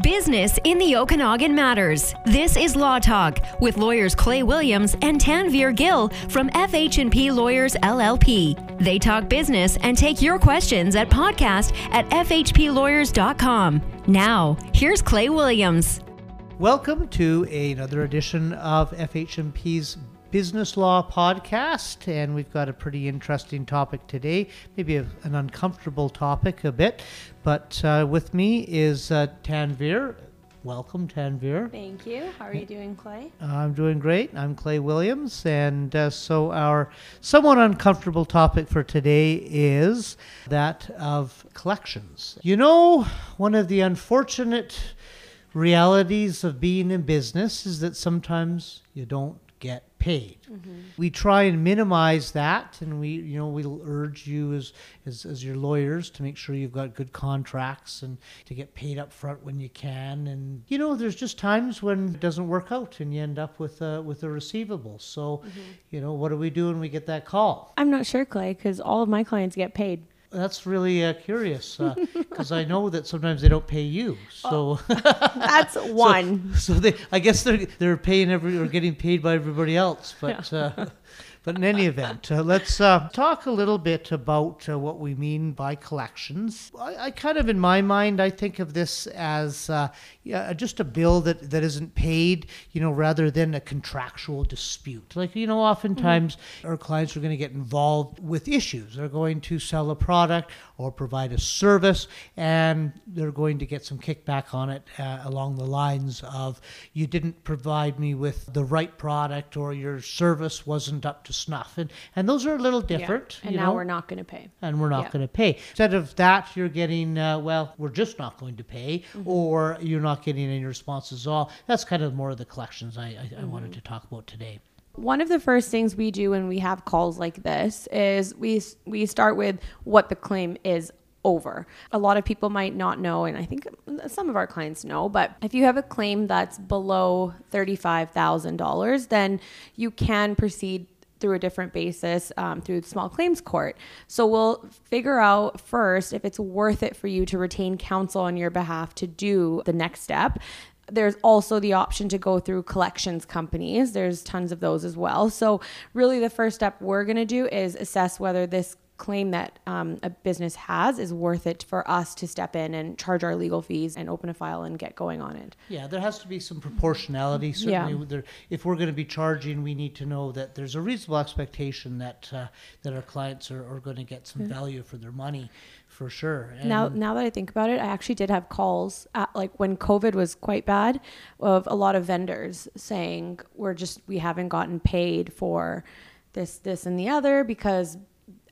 Business in the Okanagan matters. This is Law Talk with lawyers Clay Williams and Tanvir Gill from FH&P Lawyers LLP. They talk business and take your questions at podcast at fhplawyers.com. Now, here's Clay Williams. Welcome to another edition of FH&P's Business Law Podcast, and we've got a pretty interesting topic today. Maybe a, an uncomfortable topic a bit, but uh, with me is uh, Tanvir. Welcome, Tanvir. Thank you. How are you doing, Clay? I'm doing great. I'm Clay Williams, and uh, so our somewhat uncomfortable topic for today is that of collections. You know, one of the unfortunate realities of being in business is that sometimes you don't get paid. Mm-hmm. We try and minimize that, and we, you know, we'll urge you as, as as your lawyers to make sure you've got good contracts and to get paid up front when you can. And you know, there's just times when it doesn't work out, and you end up with a with a receivable. So, mm-hmm. you know, what do we do when we get that call? I'm not sure, Clay, because all of my clients get paid that's really uh, curious because uh, I know that sometimes they don't pay you. So that's one. So, so, they, I guess they're they're paying every or getting paid by everybody else. But yeah. But in any event, uh, let's uh, talk a little bit about uh, what we mean by collections. I, I, kind of, in my mind, I think of this as uh, yeah, just a bill that, that isn't paid, you know, rather than a contractual dispute. Like, you know, oftentimes mm-hmm. our clients are going to get involved with issues. They're going to sell a product or provide a service, and they're going to get some kickback on it uh, along the lines of, you didn't provide me with the right product or your service wasn't up to snuff. And, and those are a little different. Yeah. And now know? we're not going to pay. And we're not yeah. going to pay. Instead of that, you're getting, uh, well, we're just not going to pay, mm-hmm. or you're not getting any responses at all. That's kind of more of the collections I, I, mm-hmm. I wanted to talk about today. One of the first things we do when we have calls like this is we we start with what the claim is over. A lot of people might not know, and I think some of our clients know, but if you have a claim that's below $35,000, then you can proceed through a different basis um, through the small claims court. So we'll figure out first if it's worth it for you to retain counsel on your behalf to do the next step there's also the option to go through collections companies. There's tons of those as well. So, really, the first step we're going to do is assess whether this claim that um, a business has is worth it for us to step in and charge our legal fees and open a file and get going on it. Yeah, there has to be some proportionality. Certainly, yeah. there, if we're going to be charging, we need to know that there's a reasonable expectation that uh, that our clients are, are going to get some mm-hmm. value for their money for sure. And now, now that I think about it, I actually did have calls at, like when COVID was quite bad of a lot of vendors saying we're just we haven't gotten paid for this, this, and the other because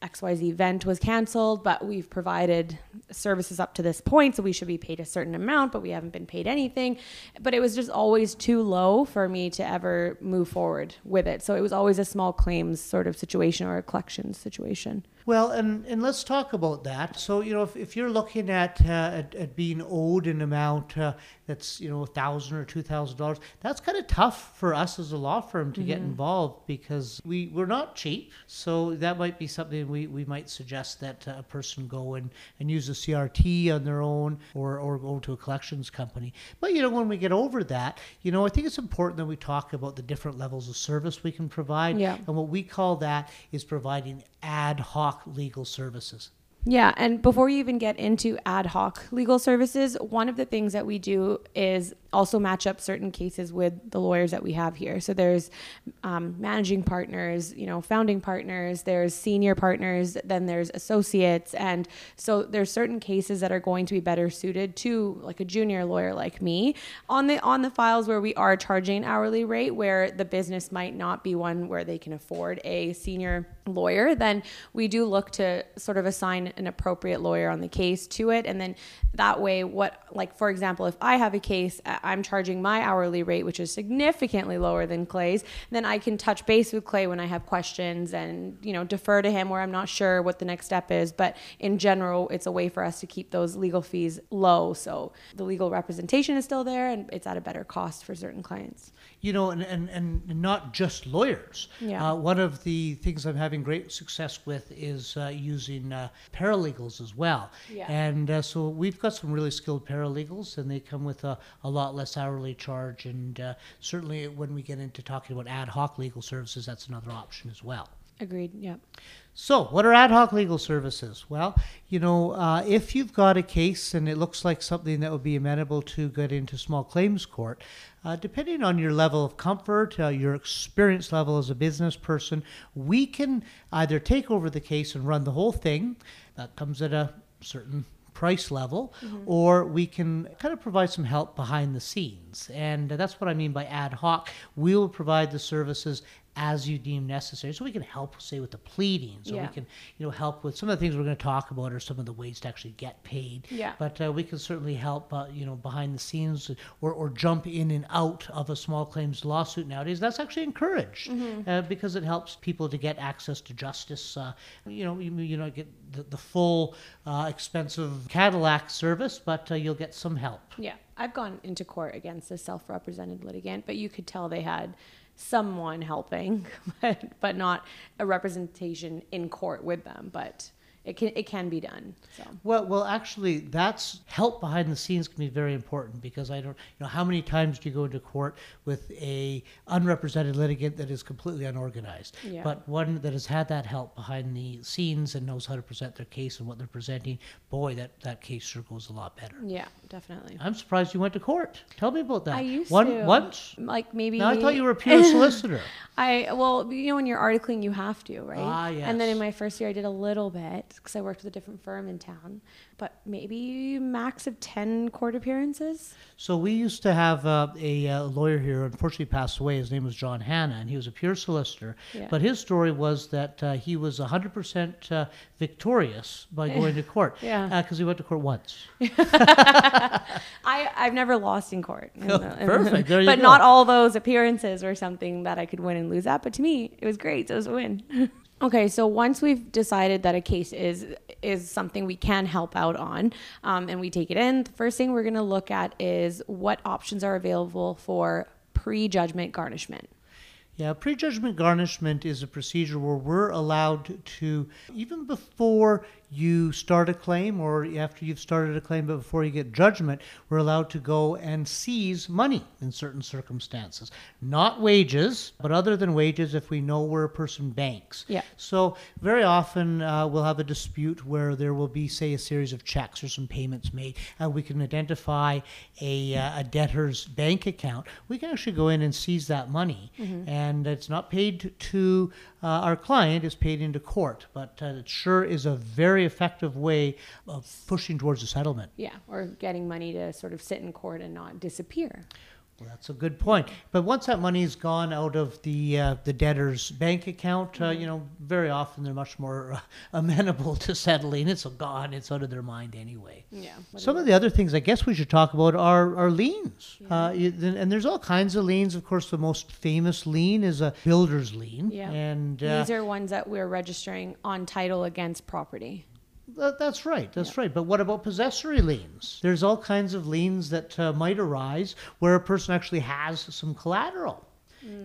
XYZ event was canceled, but we've provided services up to this point, so we should be paid a certain amount, but we haven't been paid anything. But it was just always too low for me to ever move forward with it. So it was always a small claims sort of situation or a collections situation. Well, and, and let's talk about that. So, you know, if, if you're looking at, uh, at, at, being owed an amount uh, that's, you know, a thousand or two thousand dollars, that's kind of tough for us as a law firm to mm-hmm. get involved because we, we're not cheap. So that might be something we, we might suggest that uh, a person go and, and use a CRT on their own or, or go to a collections company. But, you know, when we get over that, you know, I think it's important that we talk about the different levels of service we can provide. Yeah. And what we call that is providing ad hoc legal services. Yeah, and before you even get into ad hoc legal services, one of the things that we do is also match up certain cases with the lawyers that we have here. So there's um, managing partners, you know, founding partners, there's senior partners, then there's associates, and so there's certain cases that are going to be better suited to like a junior lawyer like me. On the on the files where we are charging hourly rate, where the business might not be one where they can afford a senior lawyer, then we do look to sort of assign an appropriate lawyer on the case to it, and then that way, what like for example, if I have a case uh, I'm charging my hourly rate, which is significantly lower than Clay's, then I can touch base with Clay when I have questions and, you know, defer to him where I'm not sure what the next step is. But in general, it's a way for us to keep those legal fees low. So the legal representation is still there and it's at a better cost for certain clients. You know, and, and, and not just lawyers. Yeah. Uh, one of the things I'm having great success with is uh, using uh, paralegals as well. Yeah. And uh, so we've got some really skilled paralegals, and they come with a, a lot less hourly charge. And uh, certainly when we get into talking about ad hoc legal services, that's another option as well. Agreed. Yeah. So, what are ad hoc legal services? Well, you know, uh, if you've got a case and it looks like something that would be amenable to get into small claims court, uh, depending on your level of comfort, uh, your experience level as a business person, we can either take over the case and run the whole thing. That comes at a certain price level, or we can kind of provide some help behind the scenes. And that's what I mean by ad hoc. We will provide the services as you deem necessary. So we can help, say, with the pleadings, or Yeah. we can, you know, help with some of the things we're going to talk about, or some of the ways to actually get paid. Yeah. But uh, we can certainly help, uh, you know, behind the scenes, or, or jump in and out of a small claims lawsuit nowadays. That's actually encouraged uh, because it helps people to get access to justice. Uh, you know, you, you know, get the, the full uh, expensive Cadillac service, but uh, you'll get some help. Yeah. I've gone into court against a self-represented litigant, but you could tell they had someone helping, but but not a representation in court with them. But it can it can be done. So Well, well, actually, that's help behind the scenes can be very important because I don't, you know, how many times do you go into court with a unrepresented litigant that is completely unorganized, Yeah. but one that has had that help behind the scenes and knows how to present their case and what they're presenting. Boy, that that case sure goes a lot better. yeah, definitely. I'm surprised you went to court. Tell me about that. I used One to once. like maybe. Now I thought you were a pure solicitor. I well, you know, when you're articling, you have to, right? Ah, yes. And then in my first year, I did a little bit because I worked with a different firm in town, but maybe max of ten court appearances. So we used to have uh, a uh, lawyer here. Who unfortunately, passed away. His name was John Hanna, and he was a pure solicitor. Yeah. But his story was that uh, he was 100% uh, victorious by going to court. Yeah. Because he went to court once. I I've never lost in court. in Oh, the- perfect. There you but go. not all those appearances were something that I could win and lose at. But to me, it was great. So it was a win. okay, so once we've decided that a case is is something we can help out on, um, and we take it in, the first thing we're going to look at is what options are available for pre-judgment garnishment. Yeah, prejudgment garnishment is a procedure where we're allowed to, even before you start a claim or after you've started a claim, but before you get judgment, we're allowed to go and seize money in certain circumstances. Not wages, but other than wages if we know where a person banks. Yeah. So very often uh, we'll have a dispute where there will be, say, a series of checks or some payments made, and we can identify a, uh, a debtor's bank account. We can actually go in and seize that money, and it's not paid to uh, our client; it's paid into court. But uh, it sure is a very effective way of pushing towards a settlement. Yeah, or getting money to sort of sit in court and not disappear. Well, that's a good point. But once that money's gone out of the uh, the debtor's bank account, uh, you know, very often they're much more uh, amenable to settling. It's gone. It's out of their mind anyway. Yeah. Some of the other things I guess we should talk about are, are liens. Uh, and there's all kinds of liens. Of course, the most famous lien is a builder's lien. Yeah. And uh, These are ones that we're registering on title against property. That, that's right. That's right. But what about possessory liens? There's all kinds of liens that uh, might arise where a person actually has some collateral.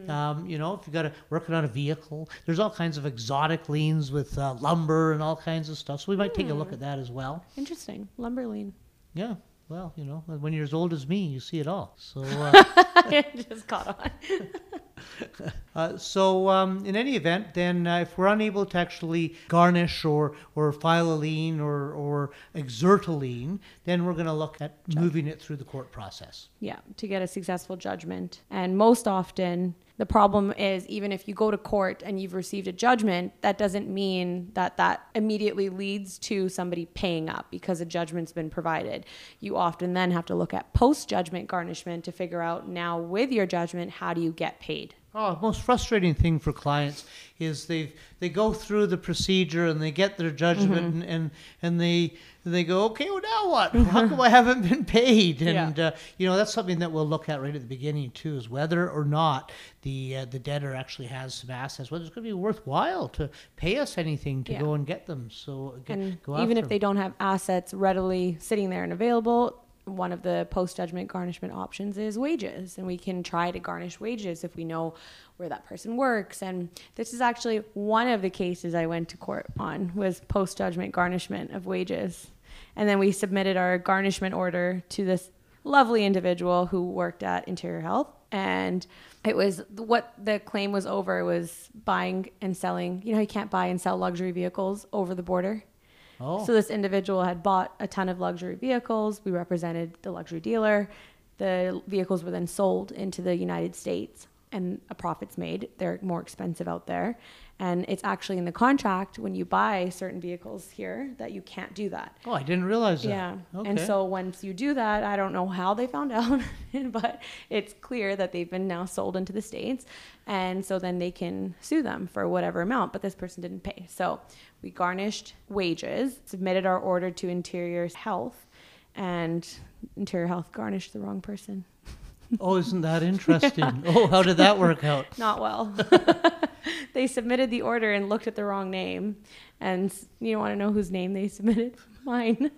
Um, you know, if you've got to working on a vehicle, there's all kinds of exotic liens with uh, lumber and all kinds of stuff. So we might take a look at that as well. Interesting. Lumber lien. Yeah. Well, you know, when you're as old as me, you see it all. So. Uh, just caught on. Uh, so, um, in any event, then uh, if we're unable to actually garnish or, or file a lien or, or exert a lien, then we're going to look at moving it through the court process. Yeah, to get a successful judgment. And most often, the problem is even if you go to court and you've received a judgment, that doesn't mean that that immediately leads to somebody paying up because a judgment's been provided. You often then have to look at post judgment garnishment to figure out now with your judgment, how do you get paid? Oh, most frustrating thing for clients is they they go through the procedure and they get their judgment and, and and they they go okay well now what? How come I haven't been paid? And uh, you know that's something that we'll look at right at the beginning too is whether or not the uh, the debtor actually has some assets whether it's going to be worthwhile to pay us anything to Yeah. go and get them. So get, And even if they don't have assets readily sitting there and available, one of the post judgment garnishment options is wages. And we can try to garnish wages if we know where that person works. And this is actually one of the cases I went to court on was post judgment garnishment of wages. And then we submitted our garnishment order to this lovely individual who worked at Interior Health. And it was what the claim was over was buying and selling. You know, you can't buy and sell luxury vehicles over the border. Oh. So this individual had bought a ton of luxury vehicles. We represented the luxury dealer. The vehicles were then sold into the United States and a profit's made. They're more expensive out there. And it's actually in the contract when you buy certain vehicles here that you can't do that. Oh, I didn't realize that. Yeah. Okay. And so once you do that, I don't know how they found out, but it's clear that they've been now sold into the States. And so then they can sue them for whatever amount, but this person didn't pay. So we garnished wages, submitted our order to Interior Health, and Interior Health garnished the wrong person. Oh, isn't that interesting? Oh, how did that work out? Not well. they submitted the order and looked at the wrong name. And you want to know whose name they submitted? Mine.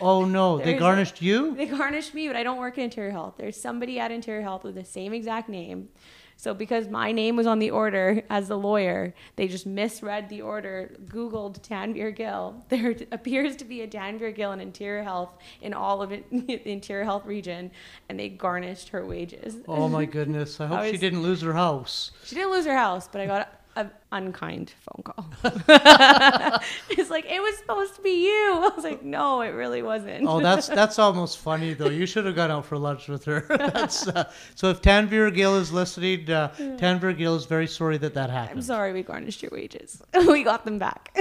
Oh no, they There's garnished you? They garnished me, but I don't work in Interior Health. There's somebody at Interior Health with the same exact name. So because my name was on the order as the lawyer, they just misread the order, Googled Tanvir Gill. There appears to be a Tanvir Gill in Interior Health in all of it, the Interior Health region, and they garnished her wages. Oh my goodness. I hope she was- didn't lose her house. She didn't lose her house, but I got an unkind phone call. it's like, it was supposed to be you. I was like, no, it really wasn't. Oh, that's that's almost funny though. You should have gone out for lunch with her. that's, uh, so if Tanvir Gill is listening, uh, Tanvir Gill is very sorry that that happened. I'm sorry we garnished your wages. we got them back.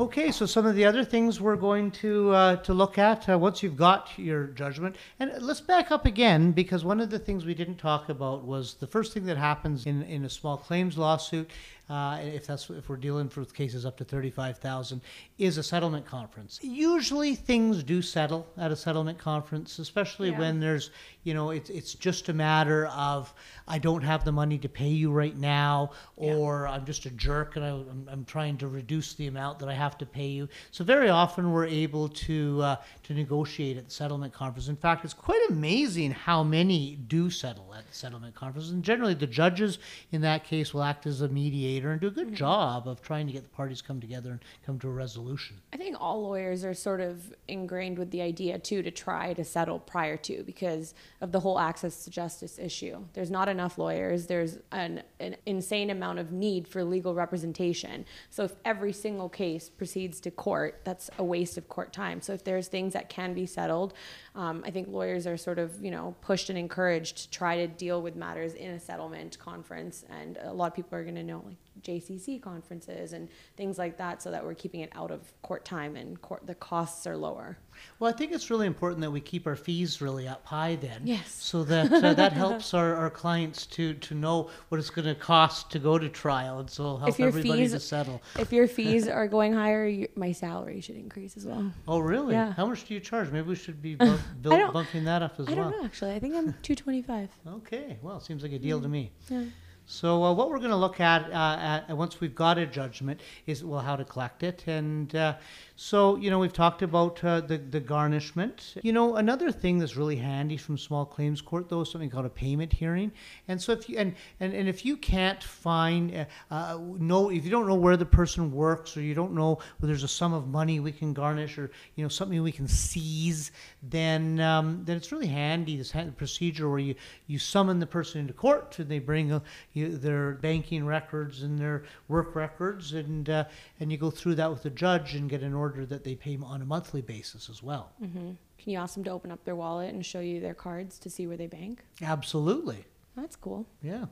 Okay, so some of the other things we're going to uh, to look at uh, once you've got your judgment, and let's back up again because one of the things we didn't talk about was the first thing that happens in, in a small claims lawsuit, uh, if that's if we're dealing with cases up to thirty five thousand, is a settlement conference. Usually, things do settle at a settlement conference, especially Yeah. when there's you know it's it's just a matter of I don't have the money to pay you right now, or I'm just a jerk and I, I'm, I'm trying to reduce the amount that I have to pay you. So very often we're able to uh, to negotiate at the settlement conference. In fact, it's quite amazing how many do settle at the settlement conference, and generally the judges in that case will act as a mediator and do a good job of trying to get the parties come together and come to a resolution. I think all lawyers are sort of ingrained with the idea too to try to settle prior to because of the whole access to justice issue. There's not enough lawyers. There's an, an insane amount of need for legal representation. So if every single case proceeds to court, that's a waste of court time. So if there's things that can be settled, um, I think lawyers are sort of you know pushed and encouraged to try to deal with matters in a settlement conference. And a lot of people are going to know like JCC conferences and things like that, so that we're keeping it out of court time and court, the costs are lower. Well, I think it's really important that we keep our fees really up high then. Yes. So that uh, that helps our, our clients to, to know what it's going to cost to go to trial, and so it'll help everybody fees- to settle. If your fees are going higher, you, my salary should increase as well. Oh, really? Yeah. How much do you charge? Maybe we should be bump, build, bumping that up as I well. don't know actually. I think I'm 225. Okay. Well, it seems like a deal to me. Yeah. So uh, what we're going to look at, uh, at once we've got a judgment is well how to collect it, and uh, so you know we've talked about uh, the the garnishment. You know another thing that's really handy from small claims court though is something called a payment hearing, and so if you and and, and if you can't find uh, uh, know if you don't know where the person works or you don't know where there's a sum of money we can garnish or you know something we can seize, then um, then it's really handy this procedure where you you summon the person into court and they bring uh, you, their banking records and their work records and uh, and you go through that with the judge and get an order that they pay on a monthly basis as well. hmm Can you ask them to open up their wallet and show you their cards to see where they bank? Absolutely, That's cool. yeah.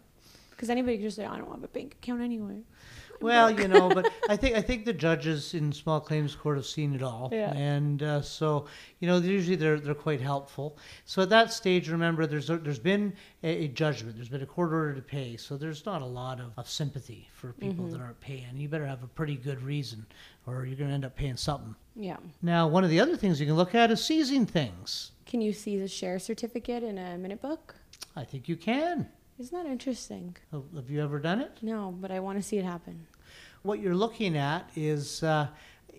Because anybody could just say, I don't have a bank account anyway. Well, you know, but I think I think the judges in small claims court have seen it all, Yeah. and uh, so you know usually they're they're quite helpful. So at that stage, remember there's a, there's been a, a judgment, there's been a court order to pay, so there's not a lot of, of sympathy for people that aren't paying. You better have a pretty good reason, or you're going to end up paying something. Yeah. Now, one of the other things you can look at is seizing things. Can you see the share certificate in a minute book? I think you can. Isn't that interesting? Have you ever done it? No, but I want to see it happen. what you're looking at is uh,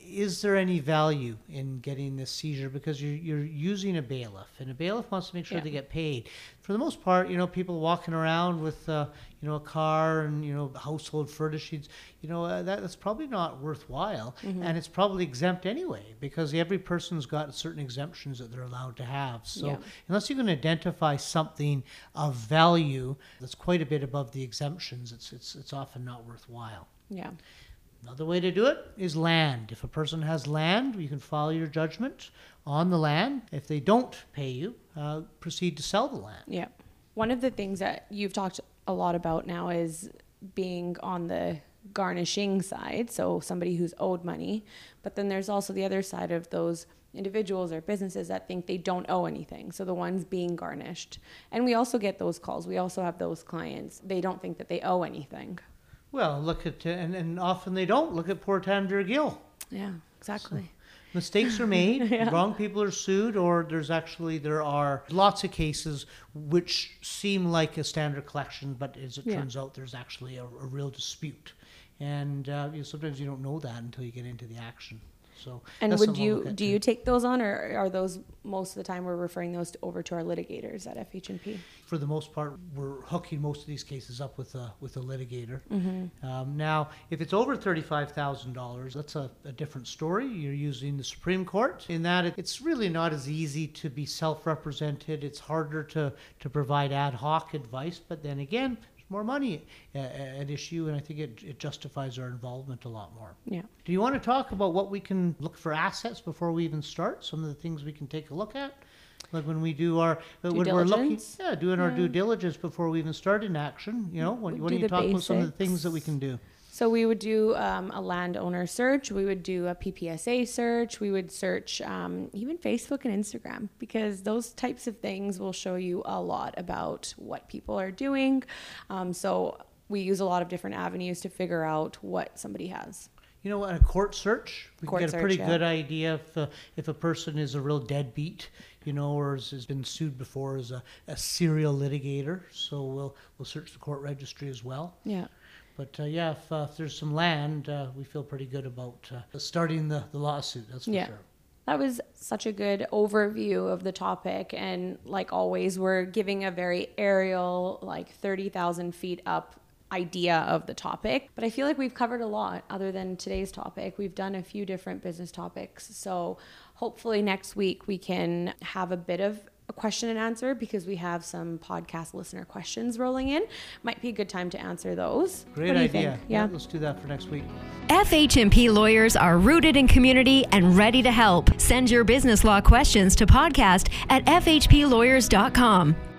is there any value in getting this seizure because you're, you're using a bailiff and a bailiff wants to make sure Yeah. they get paid for the most part you know people walking around with uh, you know a car and you know household furnishings you know uh, that, that's probably not worthwhile and it's probably exempt anyway because every person's got certain exemptions that they're allowed to have so Yeah. unless you can identify something of value that's quite a bit above the exemptions it's it's, it's often not worthwhile Yeah. Another way to do it is land. If a person has land, you can file your judgment on the land. If they don't pay you, uh, proceed to sell the land. Yeah. One of the things that you've talked a lot about now is being on the garnishing side, so somebody who's owed money. But then there's also the other side of those individuals or businesses that think they don't owe anything. So the ones being garnished. And we also get those calls. We also have those clients. They don't think that they owe anything. Well, look at, and, and often they don't. Look at poor Tanvir Gill. Yeah, exactly. Mistakes are made, wrong people are sued, or there's actually, there are lots of cases which seem like a standard collection, but as it Yeah. turns out, there's actually a, a real dispute. And uh, you know, sometimes you don't know that until you get into the action. So And that's would something you at do too. you take those on, or are those most of the time we're referring those to, over to our litigators at FH&P? for the most part, we're hooking most of these cases up with a with a litigator. Mm-hmm. Um, now, if it's over thirty-five thousand dollars, that's a, a different story. You're using the Supreme Court. In that, it, it's really not as easy to be self-represented. It's harder to to provide ad hoc advice. But then again, more money uh, at issue, and I think it, it justifies our involvement a lot more. Yeah. Do you want to talk about what we can look for assets before we even start? Some of the things we can take a look at, like when we do our when we're looking, yeah, doing our due diligence before we even start in action. You know, when, do you talk about some of the things that we can do. So we would do um, a landowner search. We would do a PPSA search. We would search um, even Facebook and Instagram because those types of things will show you a lot about what people are doing. Um, so we use a lot of different avenues to figure out what somebody has. You know, a court search, we Court can get a pretty yeah. good idea if uh, if a person is a real deadbeat, you know, or has, has been sued before as a, a serial litigator. So we'll we'll search the court registry as well. Yeah. But uh, yeah, if, uh, if there's some land, uh, we feel pretty good about uh, starting the, the lawsuit. That's for Yeah. sure. That was such a good overview of the topic. And like always, we're giving a very aerial, like 30,000 feet up idea of the topic. But I feel like we've covered a lot other than today's topic. We've done a few different business topics. So hopefully next week we can have a bit of question and answer because we have some podcast listener questions rolling in. Might be a good time to answer those. Great what do you idea. Think? Yeah. Let's do that for next week. FH&P lawyers are rooted in community and ready to help. Send your business law questions to podcast at fhplawyers.com.